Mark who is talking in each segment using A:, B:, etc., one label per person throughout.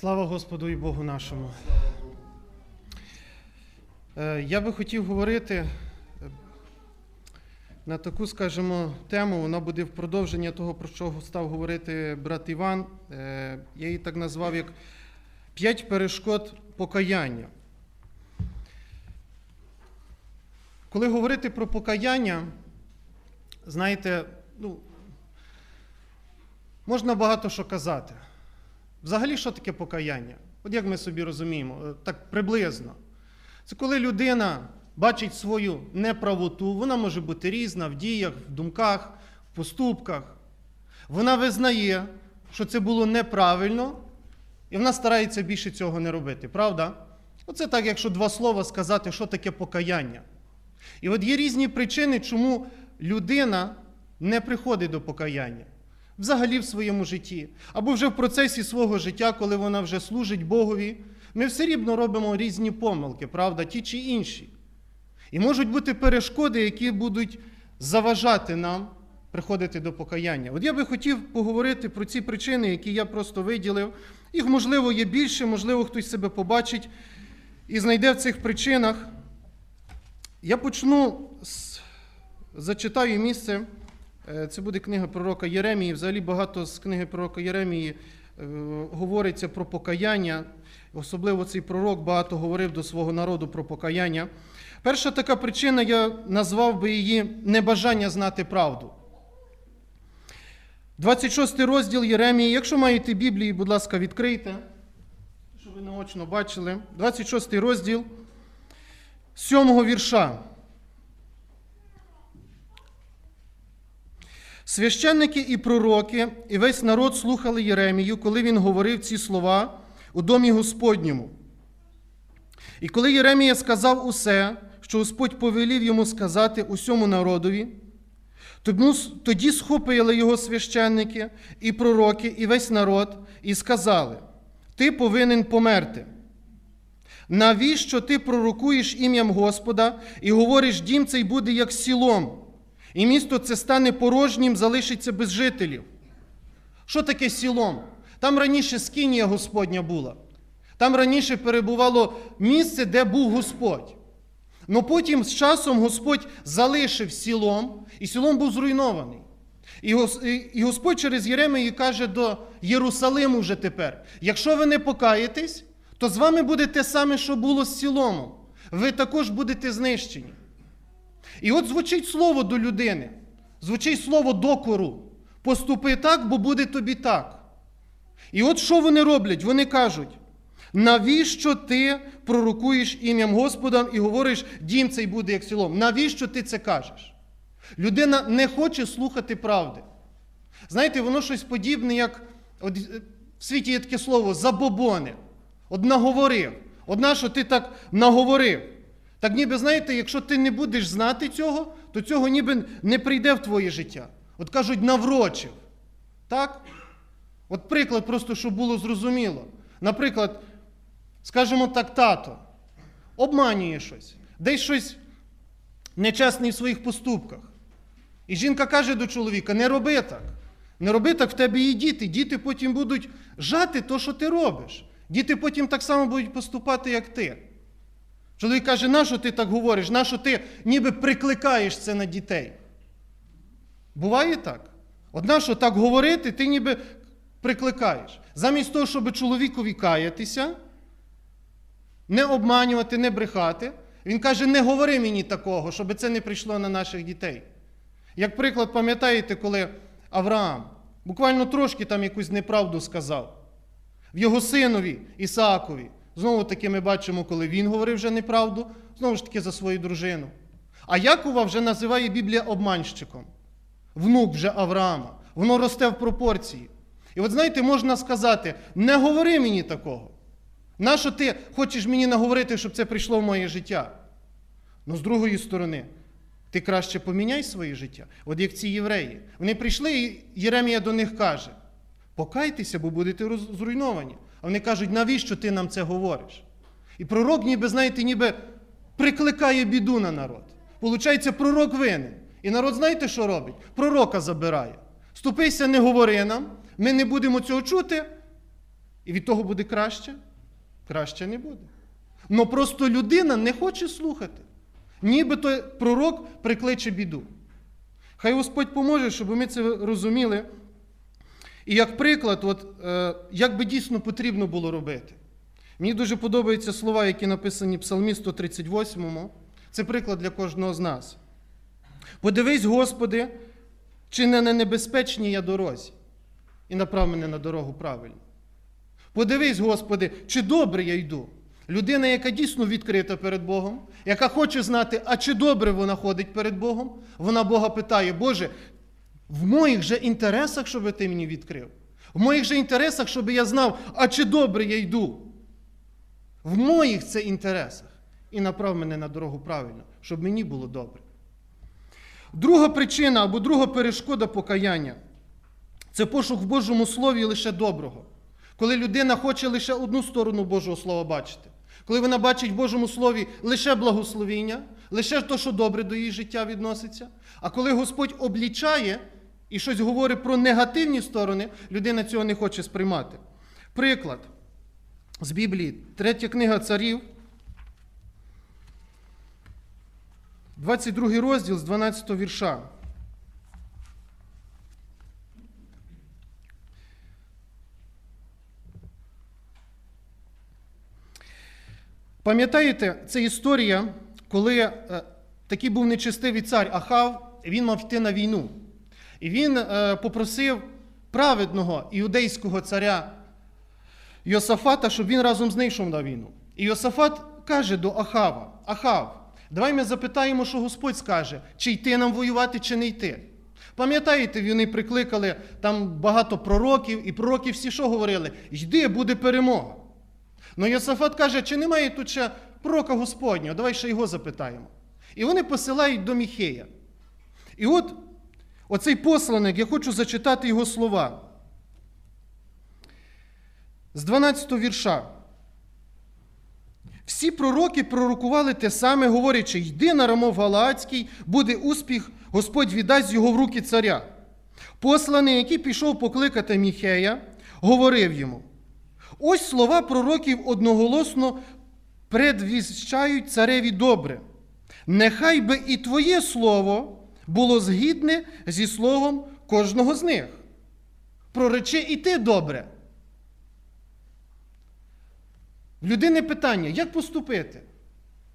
A: Слава Господу і Богу нашому. Е, Я би хотів говорити е, на таку, скажімо, тему. Вона буде в продовження того, про що став говорити брат Іван. Е, Я її так назвав як п'ять перешкод покаяння. Коли говорити про покаяння, знаєте, ну, можна багато що казати. Взагалі, що таке покаяння? От як ми собі розуміємо, е, так приблизно. Це коли людина бачить свою неправоту, вона може бути різна в діях, в думках, в поступках. Вона визнає, що це було неправильно, і вона старається більше цього не робити, правда? Оце так, якщо два слова сказати, що таке покаяння. І от є різні причини, чому людина не приходить до покаяння взагалі в своєму житті, або вже в процесі свого життя, коли вона вже служить Богові, ми все рівно робимо різні помилки, правда, ті чи інші. І можуть бути перешкоди, які будуть заважати нам приходити до покаяння. От я би хотів поговорити про ці причини, які я просто виділив. Їх, можливо, є більше, можливо, хтось себе побачить і знайде в цих причинах. Я почну з зачитаю місце. Е, це буде книга пророка Єремії. Взагалі багато з книги пророка Єремії е, говориться про покаяння. Особливо цей пророк багато говорив до свого народу про покаяння. Перша така причина, я назвав би її небажання знати правду. 26 розділ Єремії. Якщо маєте Біблії, будь ласка, відкрийте, щоб ви наочно бачили. 26 розділ 7 вірша. Священники і пророки, і весь народ слухали Єремію, коли він говорив ці слова у домі Господньому. І коли Єремія сказав усе, що Господь повелів йому сказати усьому народові, тоді схопили його священники і пророки, і весь народ, і сказали: Ти повинен померти. Навіщо ти пророкуєш ім'ям Господа і говориш, дім цей буде як сілом? І місто це стане порожнім, залишиться без жителів. Що таке сілом? Там раніше скинія Господня була. Там раніше перебувало місце, де був Господь. Но потім з часом Господь залишив сілом, і сілом був зруйнований. І Господь через Єремію каже до Єрусалиму вже тепер: якщо ви не покаєтесь, то з вами буде те саме, що було з сіломом. Ви також будете знищені. І от звучить слово до людини, звучить слово докору. Поступи так, бо буде тобі так. І от що вони роблять? Вони кажуть, навіщо ти пророкуєш ім'ям Господа і говориш, дім цей буде як селом? Навіщо ти це кажеш? Людина не хоче слухати правди. Знаєте, воно щось подібне, як от в світі є таке слово забобони. От наговорив. Одна, що ти так наговорив. Так ніби, знаєте, якщо ти не будеш знати цього, то цього ніби не прийде в твоє життя. От кажуть, наврочив. Так? От приклад, просто щоб було зрозуміло. Наприклад, скажімо так, тато обманює щось, десь щось нечесне в своїх поступках. І жінка каже до чоловіка: не роби так. Не роби так в тебе і діти. Діти потім будуть жати то, що ти робиш. Діти потім так само будуть поступати, як ти. Чоловік каже, нащо ти так говориш? Нащо ти ніби прикликаєш це на дітей? Буває так? Одна, що так говорити, ти ніби прикликаєш. Замість того, щоб чоловікові каятися, не обманювати, не брехати, він каже, не говори мені такого, щоб це не прийшло на наших дітей. Як приклад, пам'ятаєте, коли Авраам буквально трошки там якусь неправду сказав в його синові Ісаакові. Знову таки ми бачимо, коли він говорив вже неправду, знову ж таки за свою дружину. А Якова вже називає Біблія обманщиком, внук вже Авраама. Воно росте в пропорції. І от знаєте, можна сказати: не говори мені такого. Нащо ти хочеш мені наговорити, щоб це прийшло в моє життя? Ну, з другої сторони, ти краще поміняй своє життя. От як ці євреї. Вони прийшли, і Єремія до них каже: покайтеся, бо будете зруйновані. А вони кажуть, навіщо ти нам це говориш? І пророк, ніби, знаєте, ніби прикликає біду на народ. Получається, пророк винен. І народ, знаєте, що робить? Пророка забирає. Ступися, не говори нам, ми не будемо цього чути. І від того буде краще? Краще не буде. Но просто людина не хоче слухати. Нібито пророк прикличе біду. Хай Господь поможе, щоб ми це розуміли. І як приклад, от, е, як би дійсно потрібно було робити. Мені дуже подобаються слова, які написані в Псалмі 138. Це приклад для кожного з нас. Подивись, Господи, чи не на небезпечній я дорозі, і направ мене на дорогу правильно. Подивись, Господи, чи добре я йду. Людина, яка дійсно відкрита перед Богом, яка хоче знати, а чи добре вона ходить перед Богом, вона Бога питає, Боже, в моїх же інтересах, щоб ти мені відкрив. В моїх же інтересах, щоб я знав, а чи добре я йду. В моїх це інтересах. І направ мене на дорогу правильно, щоб мені було добре. Друга причина або друга перешкода покаяння це пошук в Божому Слові лише доброго. Коли людина хоче лише одну сторону Божого Слова бачити, коли вона бачить в Божому Слові лише благословіння, лише те, що добре до її життя відноситься. А коли Господь облічає і щось говорить про негативні сторони, людина цього не хоче сприймати. Приклад з Біблії, третя книга царів, 22 розділ з 12 вірша. Пам'ятаєте, це історія, коли е, такий був нечестивий цар Ахав, він мав йти на війну. І він е, попросив праведного іудейського царя Йосафата, щоб він разом з ним йшов на війну. І Йосафат каже до Ахава: Ахав, давай ми запитаємо, що Господь скаже, чи йти нам воювати, чи не йти. Пам'ятаєте, вони прикликали там багато пророків, і пророки всі що говорили? Йди, буде перемога. Ну Йосафат каже, чи немає тут ще пророка Господнього, давай ще його запитаємо. І вони посилають до Міхея. І от оцей посланик, я хочу зачитати його слова. З 12 вірша. Всі пророки пророкували те саме, говорячи, йди на Рамов Галаацький, буде успіх, Господь віддасть його в руки царя. Посланий, який пішов покликати Міхея, говорив йому: ось слова пророків одноголосно предвіщають цареві добре. Нехай би і твоє слово було згідне зі словом кожного з них. Проречи і ти добре. В людини питання, як поступити?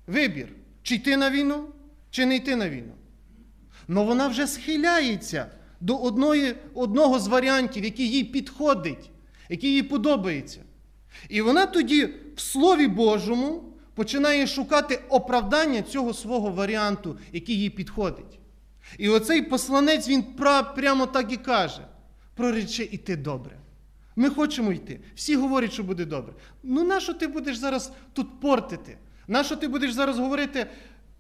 A: Вибір, чи йти на війну, чи не йти на війну. Но вона вже схиляється до одної, одного з варіантів, який їй підходить, який їй подобається. І вона тоді в Слові Божому починає шукати оправдання цього свого варіанту, який їй підходить. І оцей посланець він прямо так і каже: проречи іти добре. Ми хочемо йти. Всі говорять, що буде добре. Ну, нащо ти будеш зараз тут портити? Нащо ти будеш зараз говорити,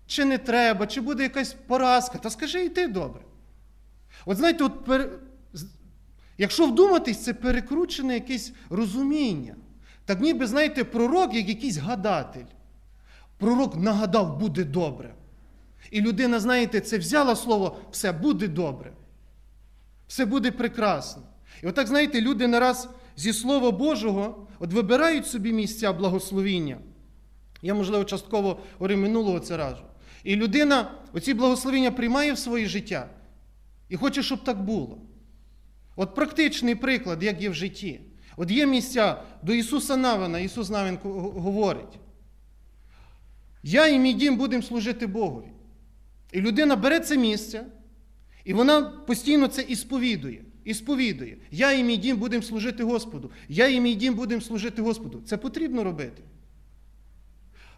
A: чи не треба, чи буде якась поразка? Та скажи йти добре. От знаєте, от пер... якщо вдуматись, це перекручене якесь розуміння. Так ніби, знаєте, пророк, як якийсь гадатель. Пророк нагадав, буде добре. І людина, знаєте, це взяла слово, все буде добре. Все буде прекрасно. І отак, знаєте, люди не раз зі Слова Божого от вибирають собі місця благословіння. Я, можливо, частково говорив минулого це разу. І людина оці благословіння приймає в своє життя і хоче, щоб так було. От практичний приклад, як є в житті. От є місця до Ісуса Навина, Ісус Навин говорить. Я і мій дім будемо служити Богові. І людина бере це місце, і вона постійно це ісповідує. Ісповідує. Я і мій дім будемо служити Господу. Я і мій дім будемо служити Господу. Це потрібно робити.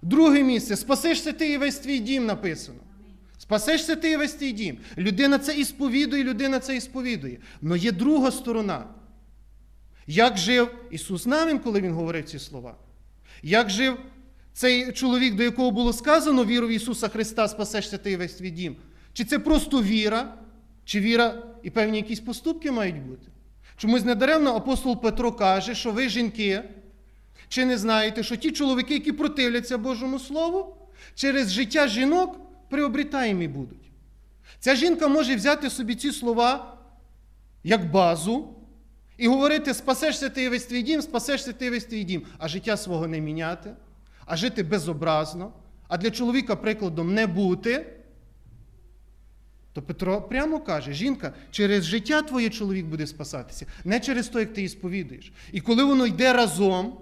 A: Друге місце. Спасешся ти і весь твій дім написано. Спасешся ти і весь твій дім. Людина це ісповідує, людина це ісповідує. Але є друга сторона. Як жив Ісус Навін, коли Він говорив ці слова? Як жив цей чоловік, до якого було сказано віру в Ісуса Христа, спасешся ти весь твій дім? Чи це просто віра? Чи віра і певні якісь поступки мають бути? Чомусь недаремно апостол Петро каже, що ви, жінки, чи не знаєте, що ті чоловіки, які противляться Божому Слову, через життя жінок приобретаємі будуть. Ця жінка може взяти собі ці слова як базу І говорити, спасешся ти весь твій дім, спасешся ти весь твій дім, а життя свого не міняти, а жити безобразно, а для чоловіка прикладом не бути. То Петро прямо каже: жінка, через життя твоє чоловік буде спасатися, не через те, як ти її сповідуєш. І коли воно йде разом,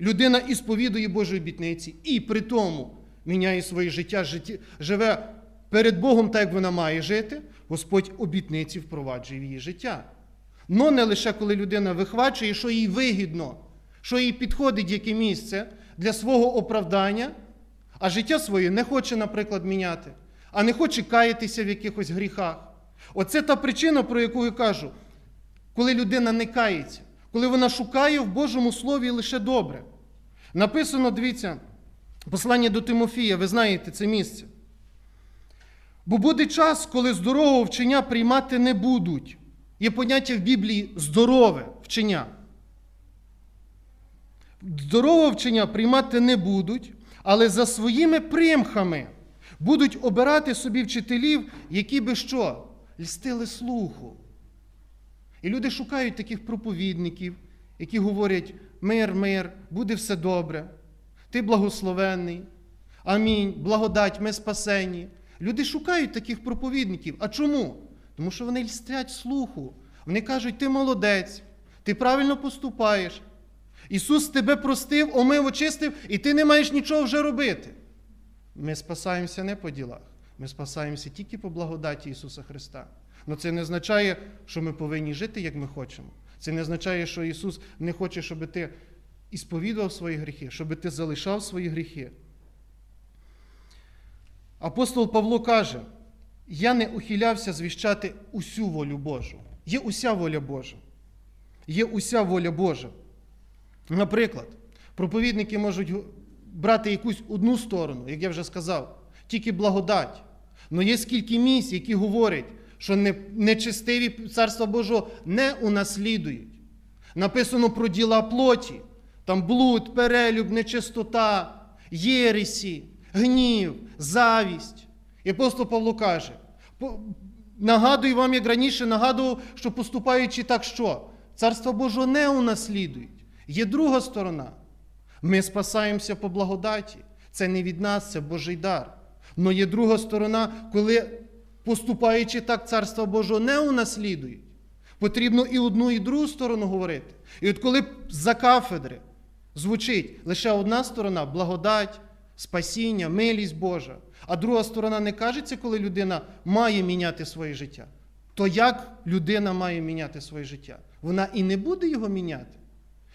A: людина і сповідує Божі обітниці, і при тому міняє своє життя, живе перед Богом так, як вона має жити, Господь обітниці впроваджує в її життя. Но не лише коли людина вихвачує, що їй вигідно, що їй підходить яке місце для свого оправдання, а життя своє не хоче, наприклад, міняти, а не хоче каятися в якихось гріхах. Оце та причина, про яку я кажу, коли людина не кається, коли вона шукає в Божому Слові лише добре. Написано, дивіться, послання до Тимофія, ви знаєте це місце. Бо буде час, коли здорового вчення приймати не будуть. Є поняття в Біблії здорове вчення. Здорове вчення приймати не будуть, але за своїми примхами будуть обирати собі вчителів, які би що? Льстили слуху. І люди шукають таких проповідників, які говорять: мир, мир, буде все добре, ти благословенний. Амінь, благодать, ми спасені. Люди шукають таких проповідників. А чому? Тому що вони льстять слуху. Вони кажуть, ти молодець, ти правильно поступаєш. Ісус тебе простив, омив, очистив, і ти не маєш нічого вже робити. Ми спасаємося не по ділах, ми спасаємося тільки по благодаті Ісуса Христа. Але це не означає, що ми повинні жити, як ми хочемо. Це не означає, що Ісус не хоче, щоб ти ісповідував свої гріхи, щоб ти залишав свої гріхи. Апостол Павло каже: я не ухилявся звіщати усю волю Божу. Є уся воля Божа. Є уся воля Божа. Наприклад, проповідники можуть брати якусь одну сторону, як я вже сказав, тільки благодать. Але є скільки місць, які говорять, що нечистиві Царства Божого не унаслідують. Написано про діла плоті, там блуд, перелюб, нечистота, єресі, гнів, завість. І апостол Павло каже: нагадую вам, як раніше нагадував, що поступаючи так що? Царство Божого не унаслідують. Є друга сторона. Ми спасаємося по благодаті. Це не від нас, це Божий дар. Но є друга сторона, коли, поступаючи так, Царство Божого не унаслідують. Потрібно і одну, і другу сторону говорити. І от коли за кафедри звучить лише одна сторона благодать, спасіння, милість Божа, а друга сторона не кажеться, коли людина має міняти своє життя, то як людина має міняти своє життя? Вона і не буде його міняти.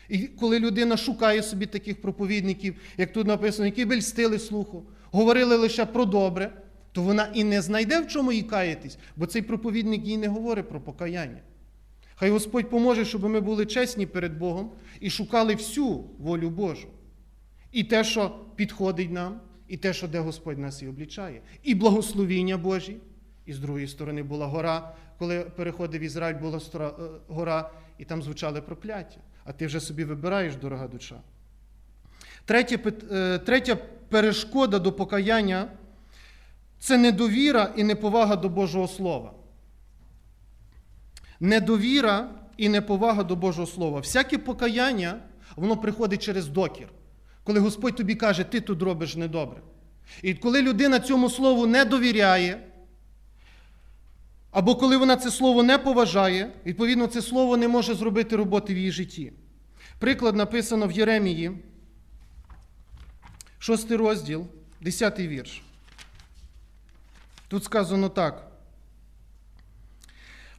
A: І коли людина шукає собі таких проповідників, як тут написано, які би льстили слуху, говорили лише про добре, то вона і не знайде в чому їй каятись, бо цей проповідник їй не говорить про покаяння. Хай Господь поможе, щоб ми були чесні перед Богом і шукали всю волю Божу. І те, що підходить нам, і те, що де Господь нас і облічає. І благословіння Божі. І з другої сторони була гора, коли переходив Ізраїль, була е, гора, і там звучали прокляття. А ти вже собі вибираєш, дорога душа. Третя, е, третя перешкода до покаяння це недовіра і неповага до Божого Слова. Недовіра і неповага до Божого Слова. Всяке покаяння, воно приходить через докір коли Господь тобі каже, ти тут робиш недобре. І коли людина цьому слову не довіряє, або коли вона це слово не поважає, відповідно, це слово не може зробити роботи в її житті. Приклад написано в Єремії, 6 розділ, 10 вірш. Тут сказано так.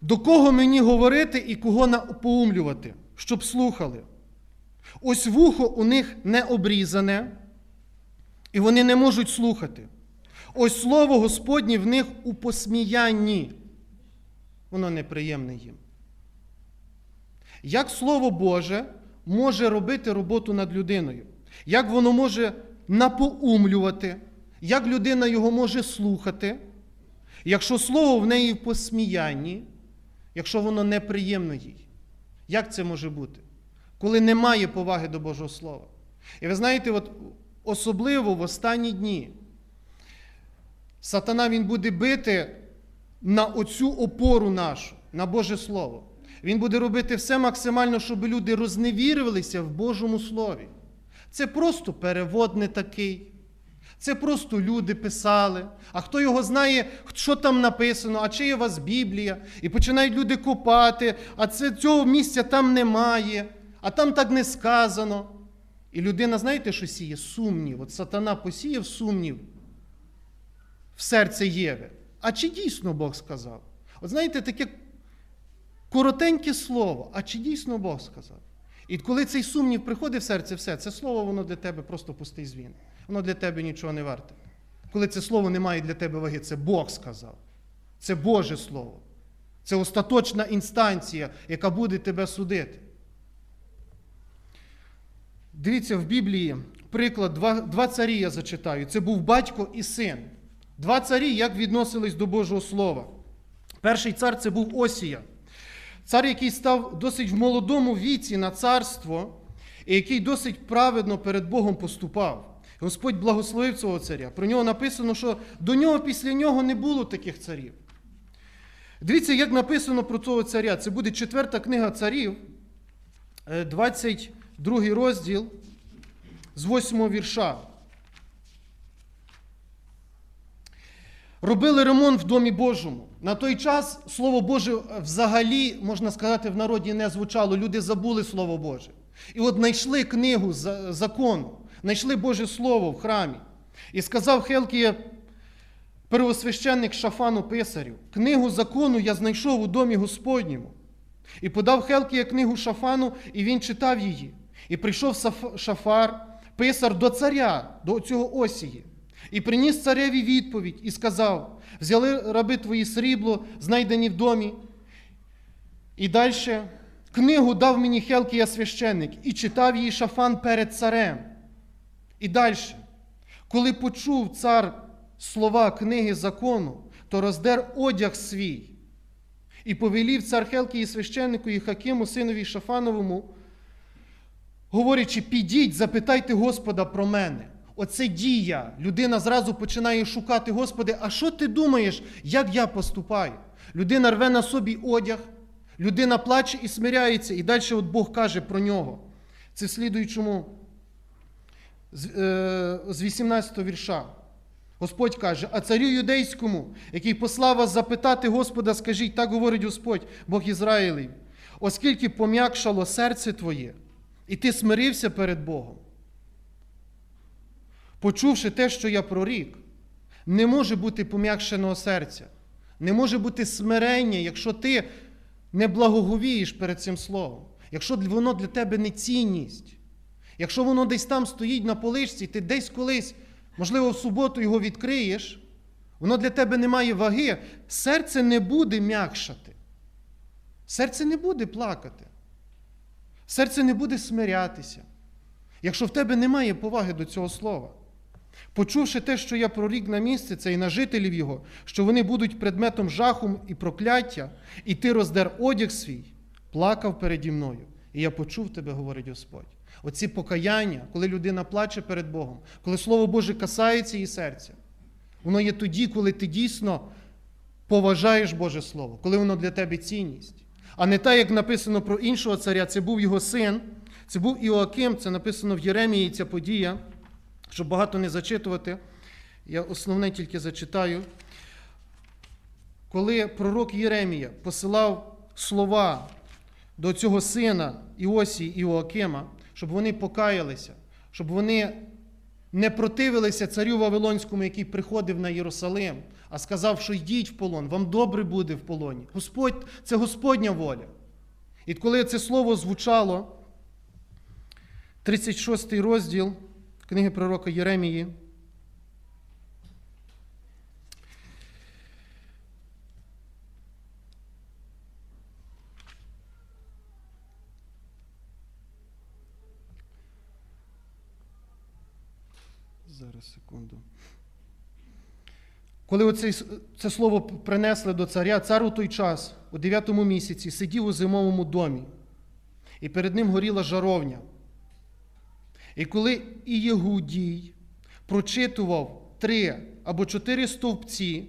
A: До кого мені говорити і кого поумлювати, щоб слухали? Ось вухо у них не обрізане, і вони не можуть слухати. Ось слово Господнє в них у посміянні. Воно неприємне їм. Як Слово Боже може робити роботу над людиною? Як воно може напоумлювати, як людина його може слухати, якщо слово в неї в посміянні, якщо воно неприємно їй? Як це може бути? коли немає поваги до Божого Слова. І ви знаєте, от особливо в останні дні сатана він буде бити на оцю опору нашу, на Боже Слово. він буде робити все максимально, щоб люди розневірювалися в Божому Слові. Це просто перевод не такий. Це просто люди писали. А хто його знає, що там написано, а чи є у вас Біблія? І починають люди копати, а це, цього місця там немає, а там так не сказано. І людина, знаєте, що сіє? Сумнів. От сатана посіяв сумнів в серце Єви. А чи дійсно Бог сказав? От знаєте, таке коротеньке слово, а чи дійсно Бог сказав? І коли цей сумнів приходить в серце, все, це слово, воно для тебе просто пустий звін. Воно для тебе нічого не варте. Коли це слово не має для тебе ваги, це Бог сказав. Це Боже Слово. Це остаточна інстанція, яка буде тебе судити. Дивіться, в Біблії приклад, два, два царі я зачитаю. Це був батько і син. Два царі, як відносились до Божого Слова. Перший цар це був Осія. Цар, який став досить в молодому віці на царство, і який досить праведно перед Богом поступав. Господь благословив цього царя. Про нього написано, що до нього після нього не було таких царів. Дивіться, як написано про цього царя. Це буде четверта книга царів, 22 розділ з 8 вірша. Робили ремонт в Домі Божому. На той час Слово Боже взагалі, можна сказати, в народі не звучало. Люди забули Слово Боже. І от знайшли книгу закону, знайшли Боже Слово в храмі. І сказав Хелкія, первосвященник Шафану Писарю, книгу закону я знайшов у домі Господньому. І подав Хелкія книгу Шафану, і він читав її. І прийшов Шафар, писар до царя, до цього Осії. І приніс цареві відповідь і сказав: взяли раби твої срібло, знайдені в домі. І далі книгу дав мені Хелкія священник і читав її шафан перед царем. І далі, коли почув цар слова книги закону, то роздер одяг свій. І повелів цар Хелкії священнику і Хакиму, синові Шафановому, говорячи, підіть, запитайте Господа про мене. Оце дія. Людина зразу починає шукати, Господи, а що ти думаєш, як я поступаю? Людина рве на собі одяг, людина плаче і смиряється, і далі от Бог каже про нього. Це в слідуючому з 18 е, вірша. Господь каже, а царю юдейському, який послав вас запитати Господа, скажіть, так говорить Господь, Бог Ізраїлів, оскільки пом'якшало серце твоє, і ти смирився перед Богом. Почувши те, що я прорік, не може бути пом'якшеного серця, не може бути смирення, якщо ти не благоговієш перед цим словом, якщо воно для тебе не цінність, якщо воно десь там стоїть на поличці, ти десь колись, можливо, в суботу його відкриєш, воно для тебе не має ваги, серце не буде м'якшати, серце не буде плакати, серце не буде смирятися, якщо в тебе немає поваги до цього слова. Почувши те, що я прорік на місце це і на жителів його, що вони будуть предметом жаху і прокляття, і ти роздер одяг свій, плакав переді мною. І я почув тебе, говорить Господь. Оці покаяння, коли людина плаче перед Богом, коли Слово Боже касається її серця, воно є тоді, коли ти дійсно поважаєш Боже Слово, коли воно для тебе цінність. А не так, як написано про іншого царя, це був його син, це був Іоаким, це написано в Єремії ця подія. Щоб багато не зачитувати, я основне тільки зачитаю. Коли пророк Єремія посилав слова до цього сина Іосії Іоакима, щоб вони покаялися, щоб вони не противилися царю Вавилонському, який приходив на Єрусалим, а сказав, що йдіть в полон, вам добре буде в полоні. Господь, Це Господня воля. І коли це слово звучало, 36 розділ книги пророка Єремії. Зараз секунду. Коли оце, це слово принесли до царя, цар у той час, у дев'ятому місяці, сидів у зимовому домі, і перед ним горіла жаровня. І коли Ієгудій прочитував три або чотири стовпці,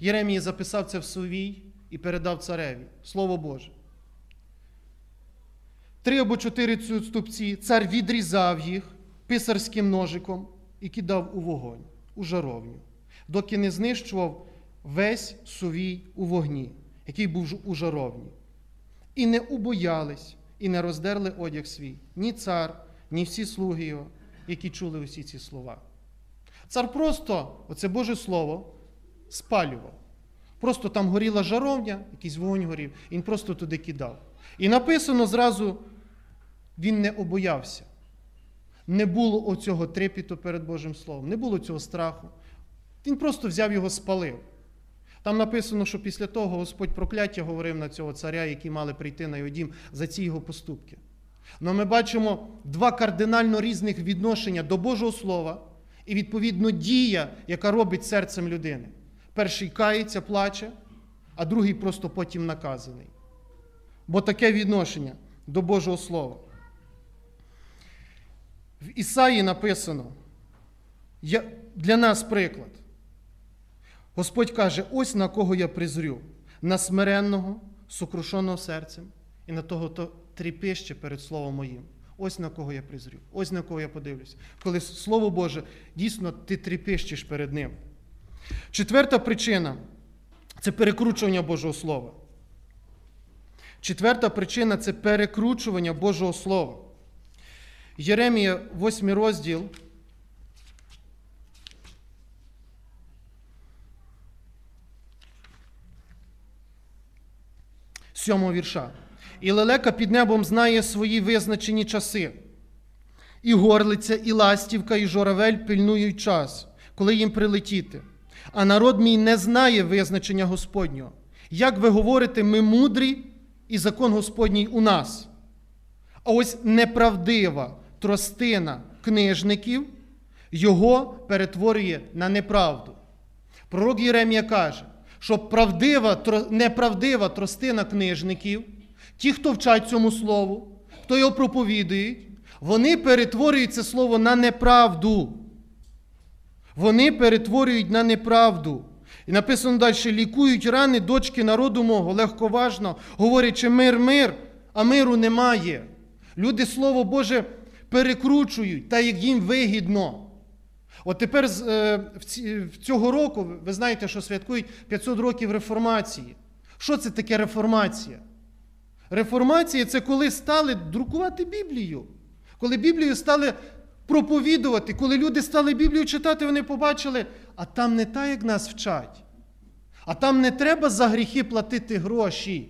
A: Єремія записав це в совій і передав цареві. Слово Боже. три або чотири цю ступці, цар відрізав їх писарським ножиком і кидав у вогонь, у жаровню, доки не знищував весь сувій у вогні, який був у жаровні. І не убоялись, і не роздерли одяг свій, ні цар, ні всі слуги його, які чули усі ці слова. Цар просто, оце Боже Слово, спалював. Просто там горіла жаровня, якийсь вогонь горів, він просто туди кидав. І написано зразу, він не обоявся. Не було оцього трепіту перед Божим Словом, не було цього страху. Він просто взяв його, спалив. Там написано, що після того Господь прокляття говорив на цього царя, які мали прийти на його дім за ці його поступки. Але ми бачимо два кардинально різних відношення до Божого Слова і, відповідно, дія, яка робить серцем людини. Перший кається, плаче, а другий просто потім наказаний. Бо таке відношення до Божого Слова. В Ісаї написано для нас приклад. Господь каже: ось на кого я призрю, на смиренного, сокрушеного серцем, і на того, тріпище перед Словом моїм. Ось на кого я призрю, ось на кого я подивлюся. Коли Слово Боже, дійсно ти тріпищиш перед Ним. Четверта причина це перекручування Божого Слова. Четверта причина це перекручування Божого Слова. Єремія, 8 розділ. Сьомого вірша. І лелека під небом знає свої визначені часи. І горлиця, і ластівка, і журавель пильнують час, коли їм прилетіти. А народ мій не знає визначення Господнього. Як ви говорите, ми мудрі, і закон Господній у нас. А ось неправдива тростина книжників його перетворює на неправду. Пророк Єремія каже, що правдива, неправдива тростина книжників, ті, хто вчать цьому слову, хто його проповідують, вони перетворюють це слово на неправду. Вони перетворюють на неправду. І написано далі: лікують рани дочки народу мого легковажно, говорячи мир, мир, а миру немає. Люди Слово Боже перекручують, так як їм вигідно. От тепер е, цього року, ви знаєте, що святкують 500 років реформації. Що це таке реформація? Реформація це коли стали друкувати Біблію. Коли Біблію стали проповідувати, коли люди стали Біблію читати, вони побачили, а там не так, як нас вчать. А там не треба за гріхи платити гроші.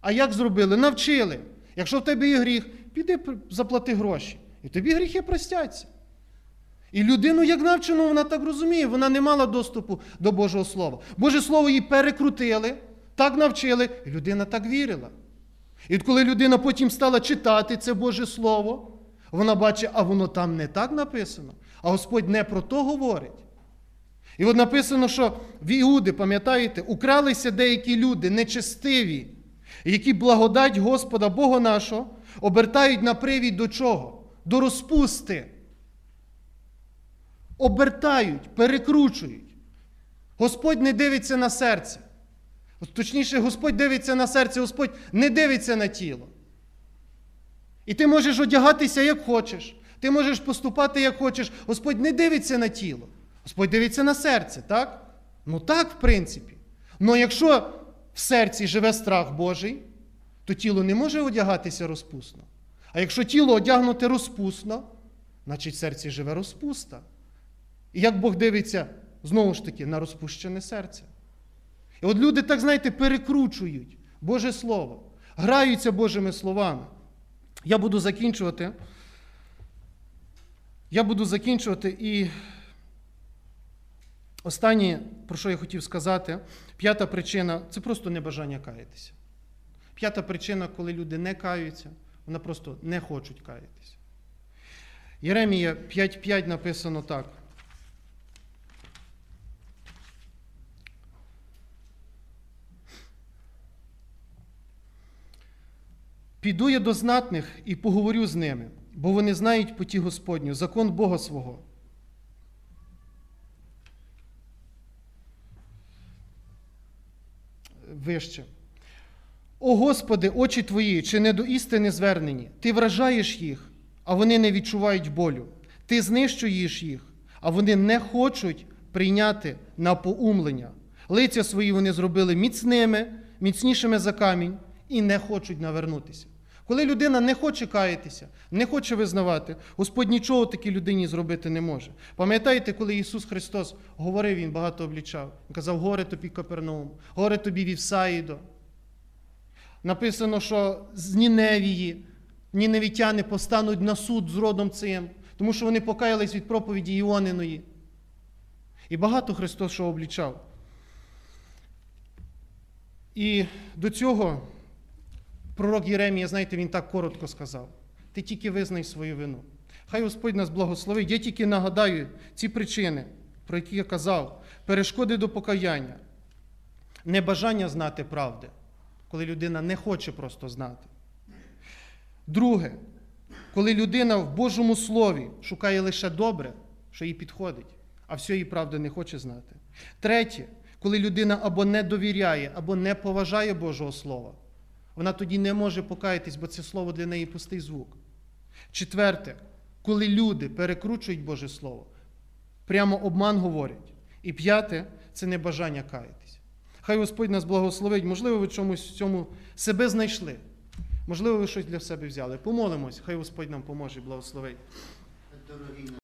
A: А як зробили? Навчили. Якщо в тебе є гріх, піди заплати гроші. І тобі гріхи простяться. І людину, як навчено, вона так розуміє, вона не мала доступу до Божого Слова. Боже Слово її перекрутили, так навчили, і людина так вірила. І коли людина потім стала читати це Боже Слово, вона бачить, а воно там не так написано, а Господь не про то говорить. І от написано, що в Іуди, пам'ятаєте, укралися деякі люди нечестиві, які благодать Господа Бога нашого обертають на привід до чого? До розпусти. Обертають, перекручують. Господь не дивиться на серце. Точніше, Господь дивиться на серце, Господь не дивиться на тіло. І ти можеш одягатися, як хочеш. Ти можеш поступати, як хочеш. Господь не дивиться на тіло. Господь дивиться на серце, так? Ну так, в принципі. Але якщо в серці живе страх Божий, то тіло не може одягатися розпусно. А якщо тіло одягнуте розпусно, значить в серці живе розпуста. І як Бог дивиться, знову ж таки, на розпущене серце. І от люди, так знаєте, перекручують Боже Слово, граються Божими словами. Я буду закінчувати. Я буду закінчувати і останнє, про що я хотів сказати, п'ята причина це просто небажання каятися. П'ята причина, коли люди не каються, вони просто не хочуть каятися. Єремія 5.5 написано так. Піду я до знатних і поговорю з ними, бо вони знають поті Господню, закон Бога свого. Вище. О Господи, очі Твої, чи не до істини звернені? Ти вражаєш їх, а вони не відчувають болю. Ти знищуєш їх, а вони не хочуть прийняти на поумлення. Лиця свої вони зробили міцними, міцнішими за камінь і не хочуть навернутися. Коли людина не хоче каятися, не хоче визнавати, Господь нічого такій людині зробити не може. Пам'ятаєте, коли Ісус Христос говорив, Він багато облічав. Він казав, горе тобі Капернаум, горе тобі Вівсаїдо. Написано, що з Ніневії ніневітяни постануть на суд з родом цим, тому що вони покаялись від проповіді Іониної. І багато Христос що облічав. І до цього пророк Єремія, знаєте, він так коротко сказав: ти тільки визнай свою вину. Хай Господь нас благословить. Я тільки нагадаю ці причини, про які я казав: перешкоди до покаяння, небажання знати правди, коли людина не хоче просто знати. Друге, коли людина в Божому Слові шукає лише добре, що їй підходить, а всієї правди не хоче знати. Третє, коли людина або не довіряє, або не поважає Божого Слова, вона тоді не може покаятись, бо це слово для неї пустий звук. Четверте, коли люди перекручують Боже Слово, прямо обман говорять. І п'яте це небажання каятись. Хай Господь нас благословить. Можливо, ви чомусь в цьому себе знайшли. Можливо, ви щось для себе взяли. Помолимось, хай Господь нам поможе благословить.